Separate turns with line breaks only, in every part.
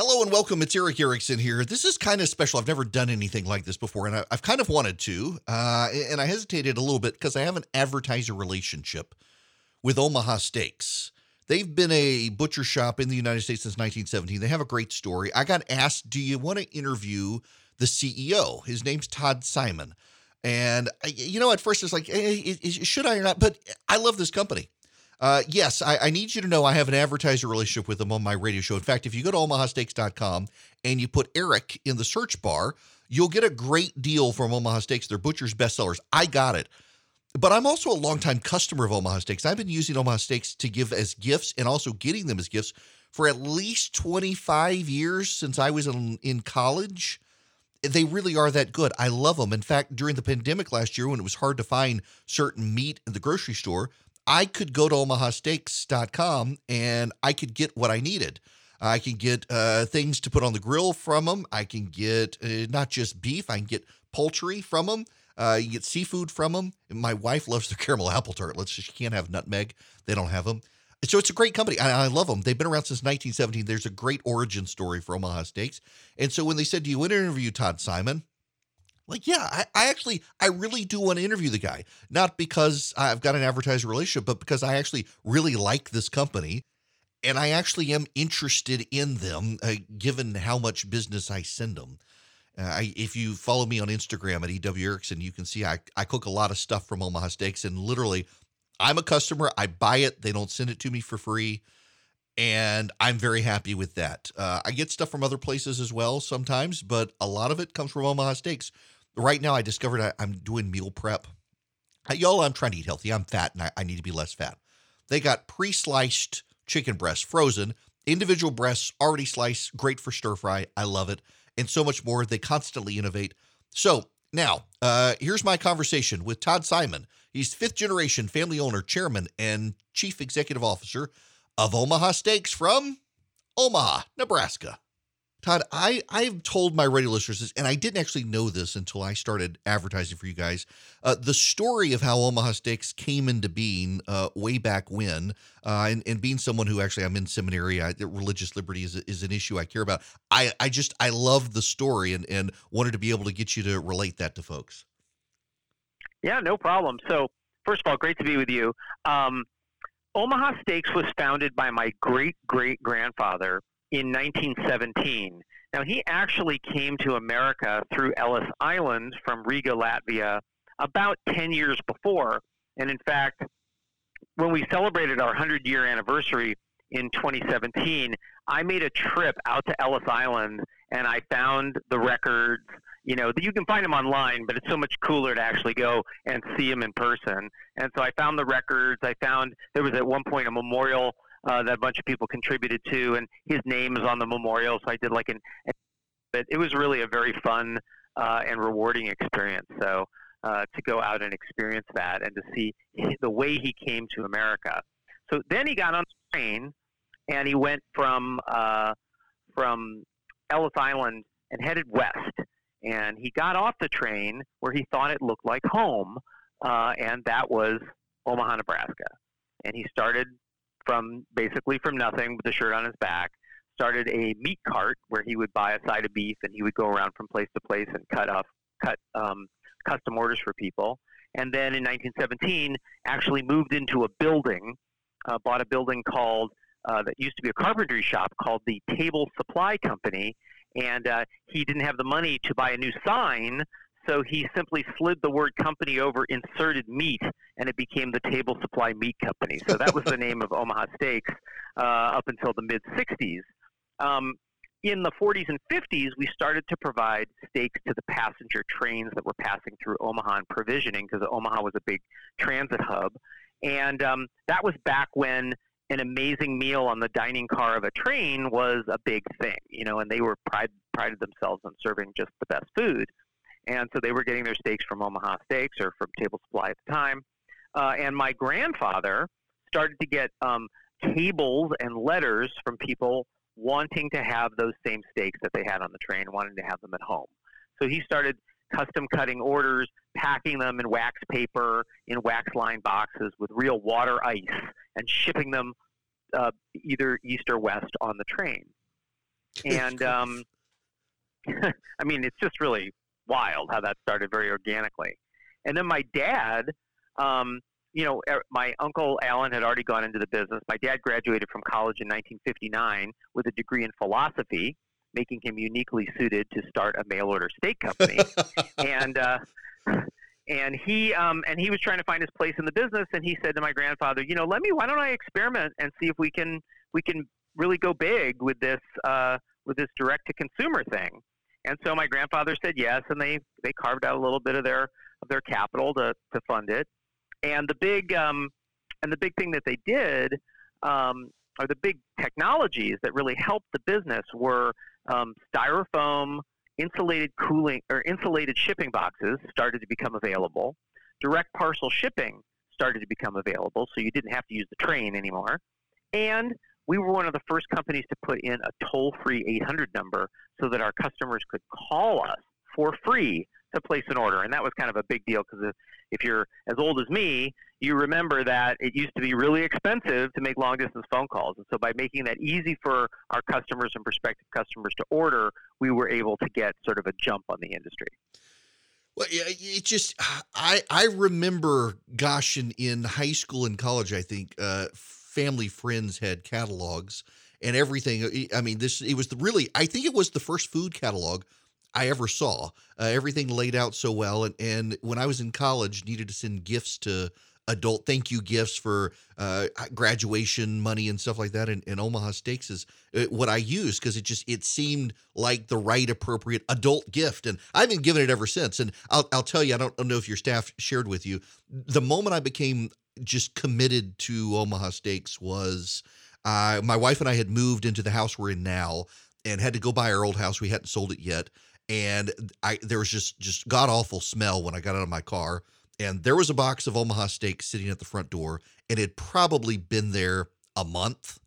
Hello and welcome. It's Erick Erickson here. This is kind of special. I've never done anything like this before, and I, have kind of wanted to. Uh, and I hesitated a little bit because I have an advertiser relationship with Omaha Steaks. They've been a butcher shop in the United States since 1917. They have a great story. I got asked, Do you want to interview the CEO? His name's Todd Simon. And, uh, you know, at first it's like, eh, eh, hey, should I or not? But I love this company. Uh, yes, I, I, need you to know I have an advertiser relationship with them on my radio show. In fact, if you go to omahasteaks.com and you put Eric in the search bar, you'll get a great deal from Omaha Steaks. They're butcher's bestsellers. I got it. But I'm also a longtime customer of Omaha Steaks. I've been using Omaha Steaks to give as gifts and also getting them as gifts for at least 25 years since I was in, in college. They really are that good. I love them. In fact, during the pandemic last year, when it was hard to find certain meat in the grocery store, I could go to omahasteaks.com and I could get what I needed. I can get uh, things to put on the grill from them. I can get uh, not just beef, I can get poultry from them. Uh, you get seafood from them. My wife loves their caramel apple tartlets. She can't have nutmeg. They don't have them. So it's a great company. I, I, love them. They've been around since 1917. There's a great origin story for Omaha Steaks. And so when they said, "Do you want to interview Todd Simon?" Like yeah I, I, actually i really do want to interview the guy not because i've got an advertiser relationship but because i actually really like this company and i actually am interested in them uh, given how much business i send them uh, I, if you follow me on instagram at ew erickson you can see I, I cook a lot of stuff from omaha steaks and literally i'm a customer i buy it they don't send it to me for free and I'm very happy with that. Uh, I get stuff from other places as well sometimes, but a lot of it comes from Omaha Steaks, right now I discovered I, am doing meal prep. Y'all, I'm trying to eat healthy. I'm fat and I, I need to be less fat. They got pre sliced chicken breasts, frozen, individual breasts already sliced, great for stir fry. I love it. And so much more. They constantly innovate. So now, uh, here's my conversation with Todd Simon. He's fifth generation family owner, chairman, and chief executive officer of Omaha Steaks from Omaha, Nebraska. Todd, I, I've told my radio listeners this, and I didn't actually know this until I started advertising for you guys. Uh, the story of how Omaha Steaks came into being uh, way back when, uh, and, and being someone who actually I'm in seminary, I, religious liberty is, is an issue I care about. I, I just, I love the story and, and wanted to be able to get you to relate that to folks.
Yeah, no problem. So, first of all, great to be with you. Um, Omaha Steaks was founded by my great great grandfather in 1917. Now, he actually came to America through Ellis Island from Riga, Latvia, about 10 years before. And in fact, when we celebrated our 100 year anniversary in 2017, I made a trip out to Ellis Island and I found the records. You know, you can find them online, but it's so much cooler to actually go and see them in person. And so I found the records. I found there was at one point a memorial uh, that a bunch of people contributed to, and his name is on the memorial. So I did like an, but it was really a very fun uh, and rewarding experience. So uh, to go out and experience that and to see the way he came to America. So then he got on the train and he went from uh, from Ellis Island and headed west. And he got off the train where he thought it looked like home, uh, and that was Omaha, Nebraska. And he started from basically from nothing with a shirt on his back, started a meat cart where he would buy a side of beef and he would go around from place to place and cut off cut um, custom orders for people. And then in 1917, actually moved into a building, uh, bought a building called uh, that used to be a carpentry shop called the Table Supply Company. And uh, he didn't have the money to buy a new sign, so he simply slid the word company over, inserted meat, and it became the Table Supply Meat Company. So that was the name of Omaha Steaks uh, up until the mid 60s. Um, in the 40s and 50s, we started to provide steaks to the passenger trains that were passing through Omaha and provisioning because Omaha was a big transit hub. And um, that was back when an amazing meal on the dining car of a train was a big thing, you know, and they were pride, prided themselves on serving just the best food. And so they were getting their steaks from Omaha Steaks or from Table Supply at the time. Uh, and my grandfather started to get um, cables and letters from people wanting to have those same steaks that they had on the train, wanting to have them at home. So he started custom cutting orders, packing them in wax paper, in wax lined boxes with real water ice, and shipping them uh, either east or west on the train. And um, I mean, it's just really wild how that started very organically. And then my dad, um, you know, er, my uncle Alan had already gone into the business. My dad graduated from college in 1959 with a degree in philosophy, making him uniquely suited to start a mail order steak company. and uh, and he um, and he was trying to find his place in the business. And he said to my grandfather, you know, let me. Why don't I experiment and see if we can we can really go big with this uh, with this direct to consumer thing. And so my grandfather said yes, and they they carved out a little bit of their of their capital to to fund it. And the big um, and the big thing that they did, um, or the big technologies that really helped the business were um, styrofoam insulated cooling or insulated shipping boxes started to become available. Direct parcel shipping started to become available, so you didn't have to use the train anymore. And we were one of the first companies to put in a toll free 800 number so that our customers could call us for free to place an order. And that was kind of a big deal because if, if you're as old as me, you remember that it used to be really expensive to make long distance phone calls. And so by making that easy for our customers and prospective customers to order, we were able to get sort of a jump on the industry.
Well, yeah, it just I I remember, gosh, in, in high school and college, I think uh, family friends had catalogs and everything. I mean, this it was the really I think it was the first food catalog I ever saw. Uh, everything laid out so well, and and when I was in college, needed to send gifts to adult thank you gifts for uh, graduation money and stuff like that. And, and Omaha Steaks is uh, what I use because it just it seemed like the right appropriate adult gift, and I've been giving it ever since. And I'll I'll tell you, I don't, know if your staff shared with you the moment I became just committed to Omaha Steaks was uh, my wife and I had moved into the house we're in now and had to go buy our old house. We hadn't sold it yet. And I there was just just god awful smell when I got out of my car. And there was a box of Omaha steaks sitting at the front door, and it had probably been there a month.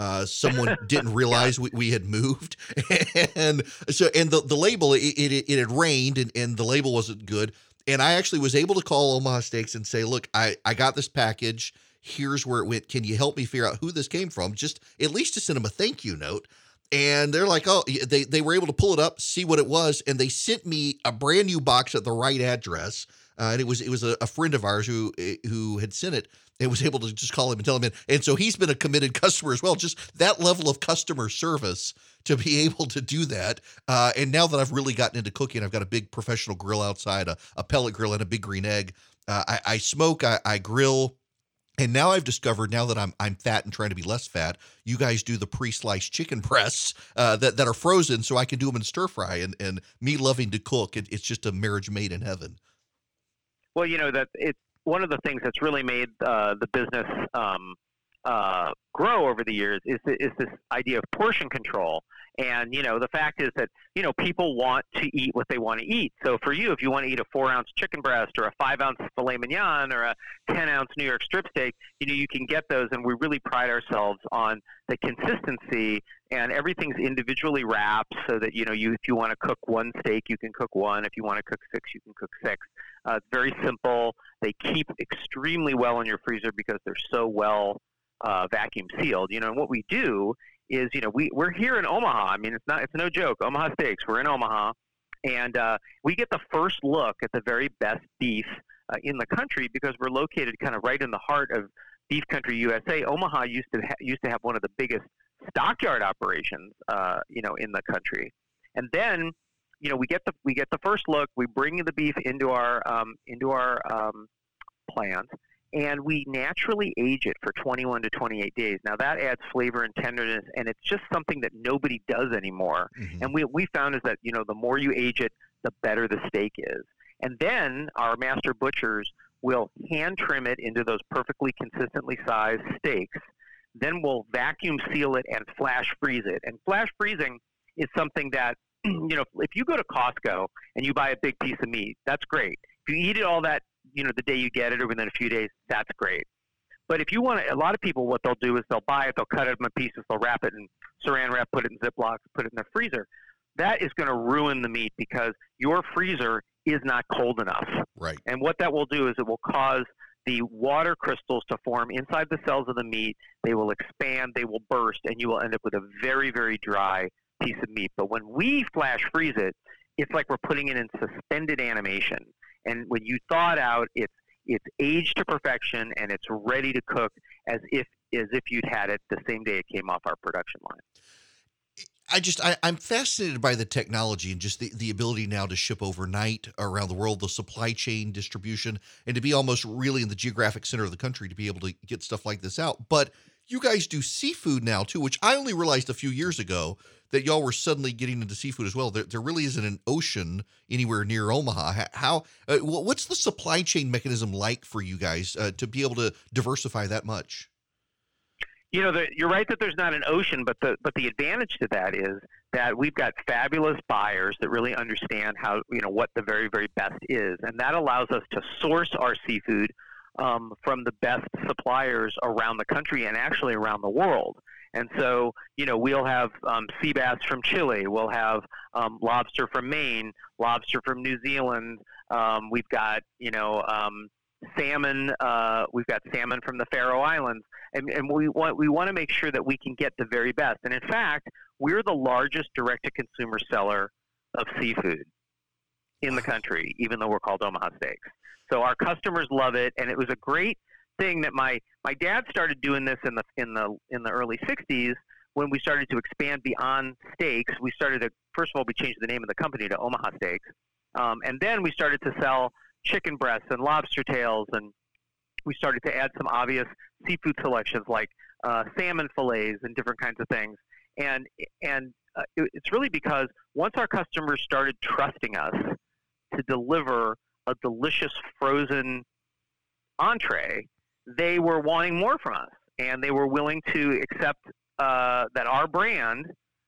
Uh, someone didn't realize we, we had moved, and so and the, the label it, it, it had rained and, and the label wasn't good and I actually was able to call Omaha Steaks and say, look, I, I got this package. Here's where it went. Can you help me figure out who this came from? Just at least to send them a thank you note. And they're like, oh, they, they were able to pull it up, see what it was, and they sent me a brand new box at the right address. Uh, and it was it was a, a, friend of ours who who had sent it. And was able to just call him and tell him. And so he's been a committed customer as well. Just that level of customer service to be able to do that. Uh, and now that I've really gotten into cooking, I've got a big professional grill outside, a, a pellet grill, and a big green egg. Uh, I, I, smoke, I, I grill. And now I've discovered, now that I'm I'm fat and trying to be less fat, you guys do the pre-sliced chicken breasts uh, that that are frozen, so I can do them in stir fry. And and me loving to cook, it, it's just a marriage made in heaven.
Well, you know that it's one of the things that's really made uh, the business um, uh, grow over the years is is this idea of portion control. And you know, the fact is that you know people want to eat what they want to eat. So for you, if you want to eat a four ounce chicken breast or a five ounce filet mignon or a ten ounce New York strip steak, you know you can get those. And we really pride ourselves on the consistency and everything's individually wrapped so that you know you if you want to cook one steak, you can cook one. If you want to cook six, you can cook six. Uh, it's very simple. They keep extremely well in your freezer because they're so well uh, vacuum sealed. You know, and what we do is, you know, we we're here in Omaha. I mean, it's not it's no joke. Omaha Steaks. We're in Omaha, and uh, we get the first look at the very best beef uh, in the country because we're located kind of right in the heart of beef country USA. Omaha used to ha- used to have one of the biggest stockyard operations, uh, you know, in the country, and then. You know, we get the we get the first look. We bring the beef into our um, into our um, plant, and we naturally age it for 21 to 28 days. Now that adds flavor and tenderness, and it's just something that nobody does anymore. Mm-hmm. And we we found is that you know the more you age it, the better the steak is. And then our master butchers will hand trim it into those perfectly consistently sized steaks. Then we'll vacuum seal it and flash freeze it. And flash freezing is something that you know if you go to Costco and you buy a big piece of meat, that's great. If you eat it all that you know the day you get it or within a few days, that's great. But if you want to, a lot of people, what they'll do is they'll buy it, they'll cut it in pieces, they'll wrap it in saran wrap, put it in Ziplocs, put it in their freezer. That is going to ruin the meat because your freezer is not cold enough.
Right.
And what that will do is it will cause the water crystals to form inside the cells of the meat. They will expand, they will burst, and you will end up with a very, very dry piece of meat. But when we flash freeze it, it's like we're putting it in suspended animation. And when you thaw it out, it's it's aged to perfection and it's ready to cook as if as if you'd had it the same day it came off our production line.
I just I, am fascinated by the technology and just the, the ability now to ship overnight around the world, the supply chain distribution, and to be almost really in the geographic center of the country to be able to get stuff like this out. But you guys do seafood now too, which I only realized a few years ago that y'all were suddenly getting into seafood as well. There, there really isn't an ocean anywhere near Omaha. How? Uh, what's the supply chain mechanism like for you guys uh, to be able to diversify that much?
You know, the, you're right that there's not an ocean, but the but the advantage to that is that we've got fabulous buyers that really understand how you know what the very very best is, and that allows us to source our seafood um, from the best suppliers around the country and actually around the world. And so, you know, we'll have um, sea bass from Chile, we'll have um, lobster from Maine, lobster from New Zealand. Um, we've got, you know, um, salmon. Uh, we've got salmon from the Faroe Islands, and, and we want we want to make sure that we can get the very best. And in fact, we're the largest direct-to-consumer seller of seafood in the country, even though we're called Omaha Steaks. So our customers love it, and it was a great thing that my my dad started doing this in the in the in the early '60s when we started to expand beyond steaks. We started to first of all we changed the name of the company to Omaha Steaks, um, and then we started to sell chicken breasts and lobster tails, and we started to add some obvious seafood selections like uh, salmon fillets and different kinds of things. And and uh, it, it's really because once our customers started trusting us to deliver a delicious frozen entree, they were wanting more from us, and they were willing to accept uh, that our brand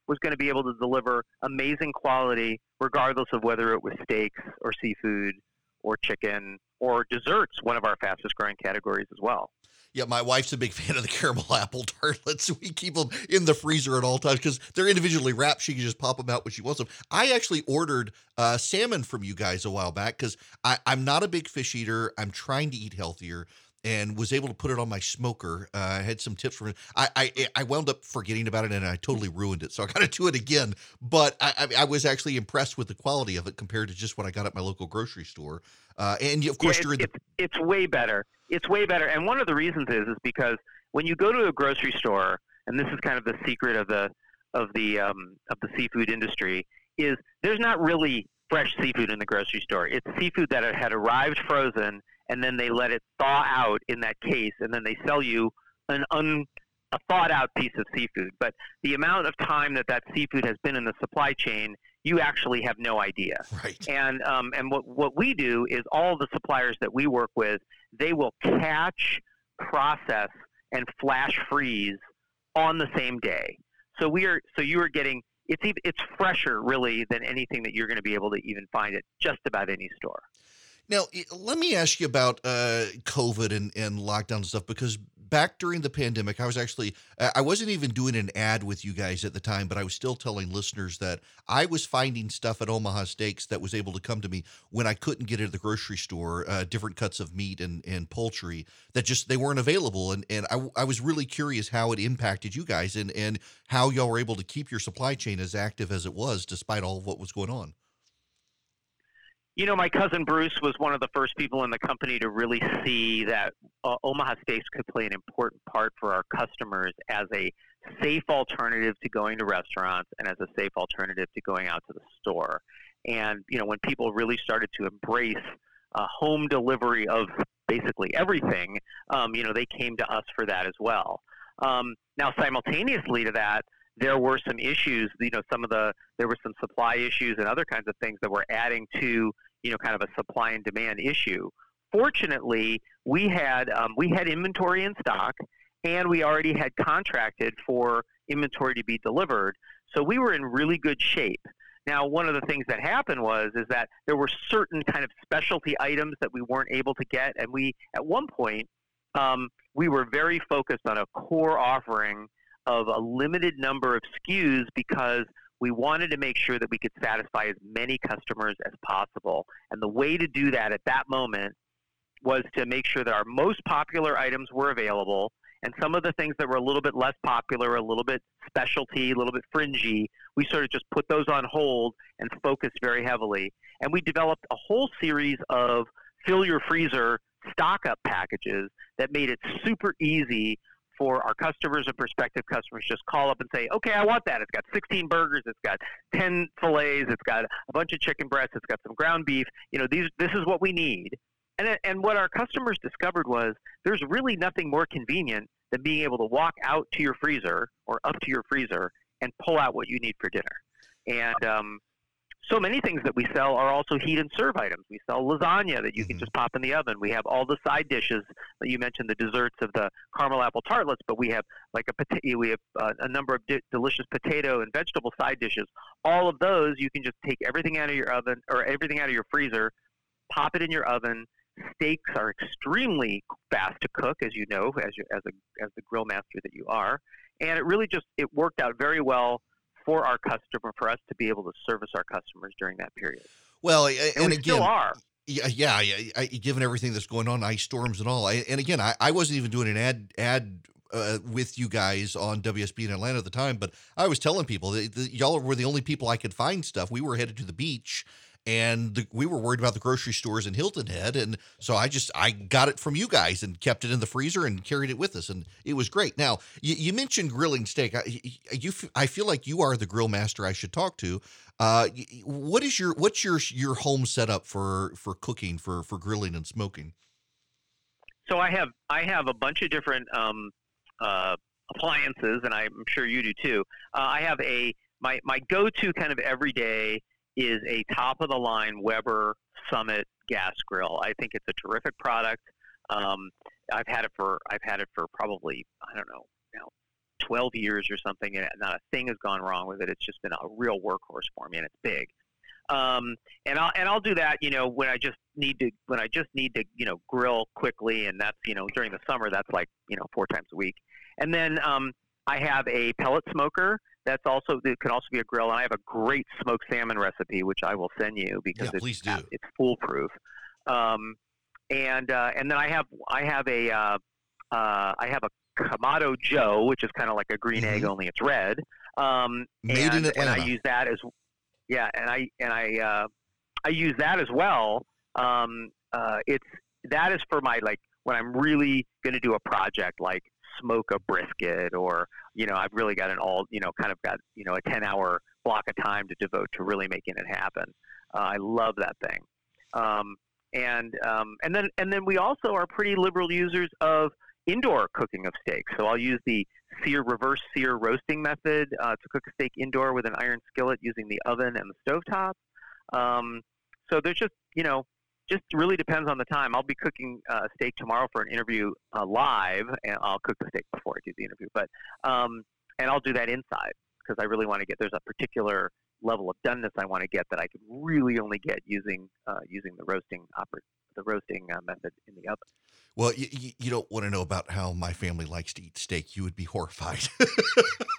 was going to be able to deliver amazing quality, regardless of whether it was steaks or seafood or chicken or desserts, one of our fastest growing categories as well.
Yeah, my wife's a big fan of the caramel apple tartlets. We keep them in the freezer at all times because they're individually wrapped. She can just pop them out when she wants them. I actually ordered uh, salmon from you guys a while back because I'm not a big fish eater. I'm trying to eat healthier and was able to put it on my smoker. Uh, I had some tips from it. I, I I wound up forgetting about it and I totally ruined it. So I got to do it again. But I, I, I was actually impressed with the quality of it compared to just what I got at my local grocery store. Uh, and of course,
yeah,
during
it's,
the
it's way better. It's way better. And one of the reasons is is because when you go to a grocery store, and this is kind of the secret of the of the um, of the seafood industry, is there's not really fresh seafood in the grocery store. It's seafood that had arrived frozen and then they let it thaw out in that case, and then they sell you an un, a thawed out piece of seafood. But the amount of time that that seafood has been in the supply chain, you actually have no idea.
Right.
And um, and what what we do is all the suppliers that we work with, they will catch, process, and flash freeze on the same day. So we are so you are getting it's even, it's fresher really than anything that you're going to be able to even find at just about any store.
Now, let me ask you about uh, COVID and, and lockdown and stuff because back during the pandemic, I was actually, I wasn't even doing an ad with you guys at the time, but I was still telling listeners that I was finding stuff at Omaha Steaks that was able to come to me when I couldn't get it at the grocery store, uh, different cuts of meat and, and poultry that just, they weren't available. And, and I, I was really curious how it impacted you guys and, and how y'all were able to keep your supply chain as active as it was despite all of what was going on.
You know, my cousin Bruce was one of the first people in the company to really see that uh, Omaha Steaks could play an important part for our customers as a safe alternative to going to restaurants and as a safe alternative to going out to the store. And, you know, when people really started to embrace uh, home delivery of basically everything, um, you know, they came to us for that as well. Um, now, simultaneously to that, there were some issues, you know, some of the, there were some supply issues and other kinds of things that were adding to, you know, kind of a supply and demand issue. Fortunately, we had, um, we had inventory in stock and we already had contracted for inventory to be delivered. So we were in really good shape. Now, one of the things that happened was is that there were certain kind of specialty items that we weren't able to get, and we at one point um, we were very focused on a core offering of a limited number of SKUs because we wanted to make sure that we could satisfy as many customers as possible. And the way to do that at that moment was to make sure that our most popular items were available And some of the things that were a little bit less popular, a little bit specialty, a little bit fringy, we sort of just put those on hold and focused very heavily. And we developed a whole series of fill your freezer stock up packages that made it super easy for our customers and prospective customers just call up and say, okay, I want that. It's got 16 burgers, it's got 10 fillets, it's got a bunch of chicken breasts, it's got some ground beef. You know, these this is what we need. And and what our customers discovered was there's really nothing more convenient than being able to walk out to your freezer or up to your freezer and pull out what you need for dinner. And um, so many things that we sell are also heat and serve items. We sell lasagna that you can mm-hmm. just pop in the oven. We have all the side dishes that you mentioned, the desserts of the caramel apple tartlets, but we have like a potato. We have uh, a number of di- delicious potato and vegetable side dishes. All of those you can just take everything out of your oven or everything out of your freezer, pop it in your oven. Steaks are extremely fast to cook, as you know, as you, as a as the grill master that you are, and it really just it worked out very well for our customer, for us to be able to service our customers during that period.
Well, and,
and
we
again, still are.
Yeah, yeah, yeah. given everything that's going on, ice storms and all, I, and again, I, I wasn't even doing an ad ad uh, with you guys on WSB in Atlanta at the time, but I was telling people that, that y'all were the only people I could find stuff. We were headed to the beach, and the, we were worried about the grocery stores in Hilton Head, and so I just I got it from you guys and kept it in the freezer and carried it with us, and it was great. Now you, you mentioned grilling steak. I, you I feel like you are the grill master I should talk to. Uh, what is your what's your your home setup for for cooking for for grilling and smoking?
So I have I have a bunch of different um, uh, appliances, and I'm sure you do too. Uh, I have a my my go to kind of everyday is a top of the line Weber Summit gas grill. I think it's a terrific product. Um, I've had it for I've had it for probably I don't know now 12 years or something, and not a thing has gone wrong with it. It's just been a real workhorse for me, and it's big. Um, and I'll and I'll do that, you know, when I just need to when I just need to, you know, grill quickly, and that's you know during the summer that's like you know four times a week. And then um, I have a pellet smoker that's also it can also be a grill, and I have a great smoked salmon recipe which I will send you because
yeah,
it's
please do.
it's foolproof. Um, and uh, and then I have I have a uh, uh, I have a Kamado Joe, which is kind of like a green mm-hmm. egg only it's red. Um,
Made
and,
in Atlanta.
And I use that as yeah, and I and I uh, I use that as well. Um, uh, it's that is for my like when I'm really going to do a project like smoke a brisket or you know I've really got an all you know kind of got you know a 10 hour block of time to devote to really making it happen. Uh, I love that thing. Um, and um, and then and then we also are pretty liberal users of indoor cooking of steaks. So I'll use the sear reverse sear roasting method uh, to cook a steak indoor with an iron skillet using the oven and the stovetop. Um, so there's just you know just really depends on the time. I'll be cooking uh, steak tomorrow for an interview uh, live, and I'll cook the steak before I do the interview. But um, and I'll do that inside because I really want to get. There's a particular level of doneness I want to get that I can really only get using uh, using the roasting oper- the roasting uh, method in the oven.
Well, you, you don't want to know about how my family likes to eat steak. You would be horrified.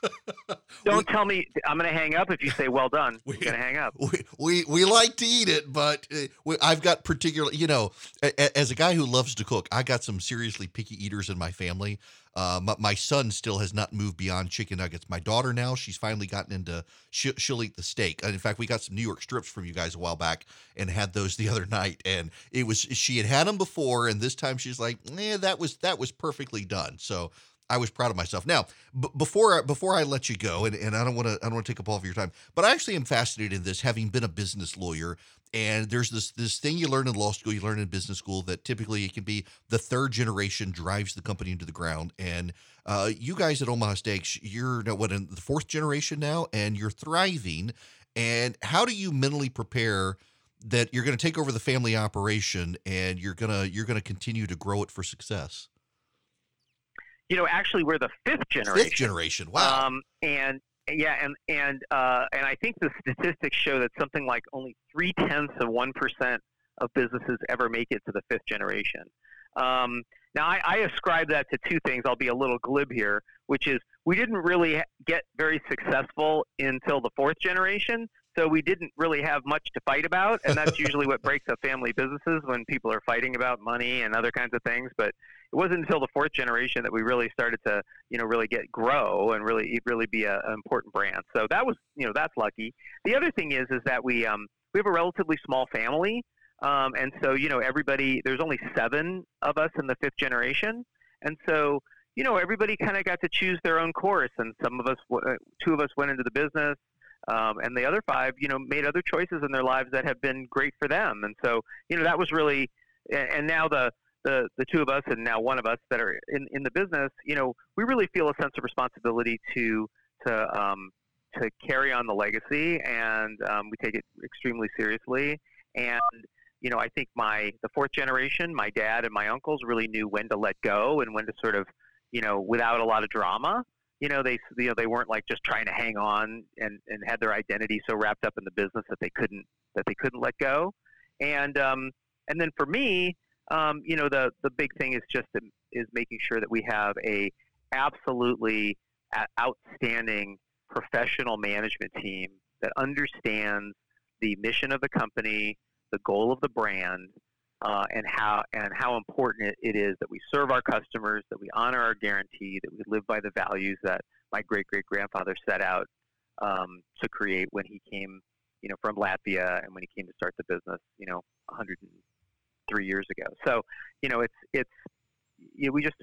don't tell me I'm going to hang up if you say well done. We're going to hang up.
We, we, we like to eat it, but uh, we, I've got particular, you know, a, as a guy who loves to cook, I got some seriously picky eaters in my family. Uh, my, my, son still has not moved beyond chicken nuggets. My daughter now, she's finally gotten into, she, will eat the steak. And in fact, we got some New York strips from you guys a while back and had those the other night. And it was, she had had them before. And this time she's like, yeah, that was, that was perfectly done. So I was proud of myself. Now, b- before before I let you go, and, and I don't want to I don't want to take up all of your time, but I actually am fascinated in this, having been a business lawyer. And there's this this thing you learn in law school, you learn in business school that typically it can be the third generation drives the company into the ground. And uh, you guys at Omaha Steaks, you're what in the fourth generation now, and you're thriving. And how do you mentally prepare? That you're going to take over the family operation and you're going to you're going to continue to grow it for success
you know, actually we're the fifth generation.
Fifth generation. Wow. Um,
and yeah, and and uh, and I think the statistics show that something like only three tenths of one percent of businesses ever make it to the fifth generation. Um, now, I, I ascribe that to two things. I'll be a little glib here, which is we didn't really get very successful until the fourth generation So we didn't really have much to fight about, and that's usually what breaks up family businesses when people are fighting about money and other kinds of things. But it wasn't until the fourth generation that we really started to, you know, really get grow and really really be a, an important brand. So that was, you know, that's lucky. The other thing is is that we um, we have a relatively small family, um, and so you know everybody. There's only seven of us in the fifth generation, and so you know everybody kind of got to choose their own course. And some of us, two of us, went into the business um, and the other five, you know, made other choices in their lives that have been great for them. And so, you know, that was really, and now the, the, the two of us and now one of us that are in, in the business, you know, we really feel a sense of responsibility to, to, um, to carry on the legacy and um, we take it extremely seriously. And, you know, I think my, the fourth generation, my dad and my uncles really knew when to let go and when to sort of, you know, without a lot of drama, you know they you know they weren't like just trying to hang on and and had their identity so wrapped up in the business that they couldn't that they couldn't let go. And um and then for me um you know the the big thing is just is making sure that we have a absolutely outstanding professional management team that understands the mission of the company the goal of the brand uh, and how and how important it, is that we serve our customers, that we honor our guarantee, that we live by the values that my great great grandfather set out um, to create when he came, you know, from Latvia and when he came to start the business, you know, 103 years ago. So, you know, it's it's you know, we just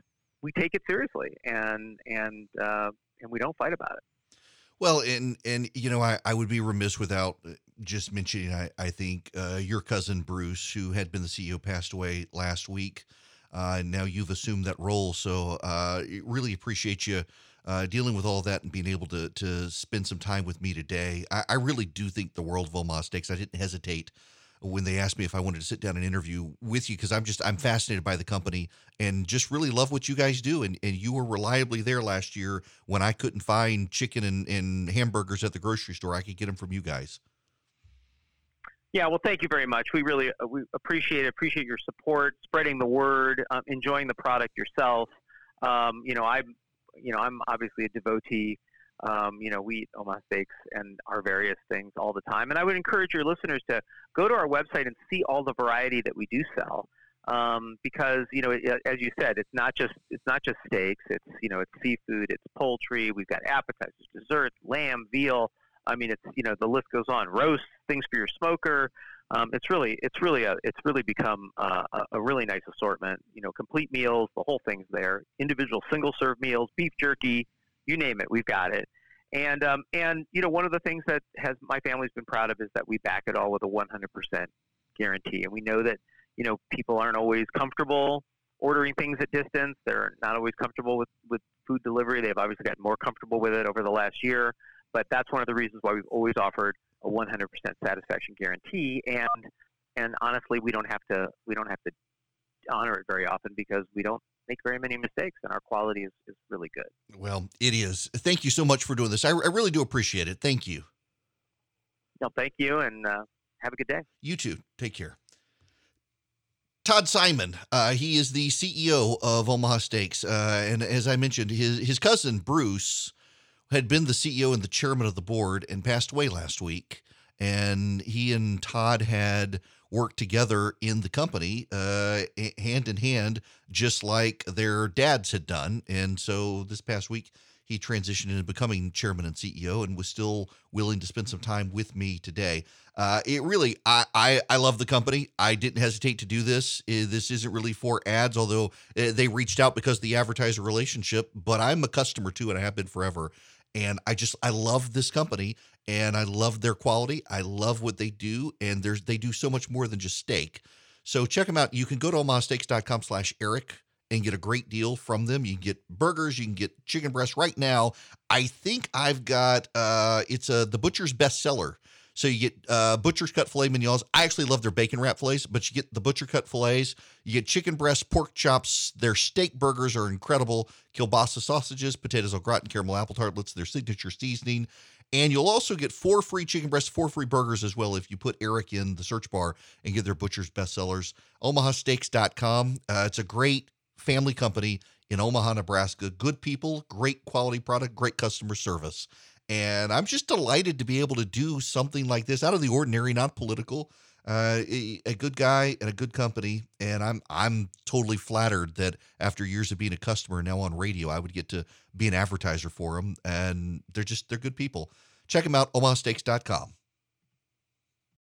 we take it seriously and and uh, and we don't fight about it.
Well, and and you know, I, I would be remiss without just mentioning. I I think uh, your cousin Bruce, who had been the CEO, passed away last week. Uh, now you've assumed that role, so uh, really appreciate you uh, dealing with all that and being able to to spend some time with me today. I, I really do think the world of Omaha Steaks. I didn't hesitate when they asked me if I wanted to sit down and interview with you because I'm just I'm fascinated by the company and just really love what you guys do. And and you were reliably there last year when I couldn't find chicken and, and hamburgers at the grocery store. I could get them from you guys.
Yeah, well, thank you very much. We really uh, we appreciate appreciate your support, spreading the word, um, enjoying the product yourself. Um, you know, I'm you know I'm obviously a devotee um, you know, we eat Omaha steaks and our various things all the time. And I would encourage your listeners to go to our website and see all the variety that we do sell. Um, because you know, as you said, it's not just it's not just steaks. It's you know, it's seafood, it's poultry. We've got appetizers, desserts, lamb, veal. I mean, it's you know, the list goes on. Roast things for your smoker. Um, it's really it's really a it's really become uh, a, really nice assortment. You know, complete meals, the whole thing's there. Individual single serve meals, beef jerky, you name it, we've got it. And um, and you know, one of the things that has my family's been proud of is that we back it all with a 100% guarantee, and we know that you know people aren't always comfortable ordering things at distance. They're not always comfortable with with food delivery. They've obviously gotten more comfortable with it over the last year, but that's one of the reasons why we've always offered a 100% satisfaction guarantee. And and honestly, we don't have to we don't have to honor it very often because we don't make very many mistakes, and our quality is, is really good.
Well, it is. Thank you so much for doing this. I, I really do appreciate it. Thank you.
No, thank you, and uh, have a good day.
You too. Take care. Todd Simon, uh, he is the CEO of Omaha Steaks, uh, and as I mentioned, his his cousin Bruce had been the CEO and the chairman of the board and passed away last week. And he and Todd had worked together in the company uh, hand in hand, just like their dads had done. And so this past week, he transitioned into becoming chairman and CEO and was still willing to spend some time with me today. Uh, it really, I, I, I love the company. I didn't hesitate to do this. This isn't really for ads, although uh, they reached out because the advertiser relationship. But I'm a customer too, and I have been forever. And I just I love this company, and I love their quality. I love what they do, and there's they do so much more than just steak. So check them out. You can go to omahasteaks.com slash Eric and get a great deal from them. You can get burgers, you can get chicken breast right now. I think I've got uh it's a the butcher's bestseller. So you get uh, butcher's cut filet mignons. I actually love their bacon wrap fillets, but you get the butcher cut fillets. You get chicken breast, pork chops. Their steak burgers are incredible. Kielbasa sausages, potatoes au gratin, caramel apple tartlets, their signature seasoning. And you'll also get four free chicken breasts, four free burgers as well if you put Eric in the search bar and get their butcher's bestsellers. OmahaSteaks.com. Uh, it's a great family company in Omaha, Nebraska. Good people, great quality product, great customer service. And I'm just delighted to be able to do something like this out of the ordinary, not political. Uh, a, good guy and a good company, and I'm I'm totally flattered that after years of being a customer now on radio, I would get to be an advertiser for them, and they're just they're good people. Check them out, omahasteaks.com.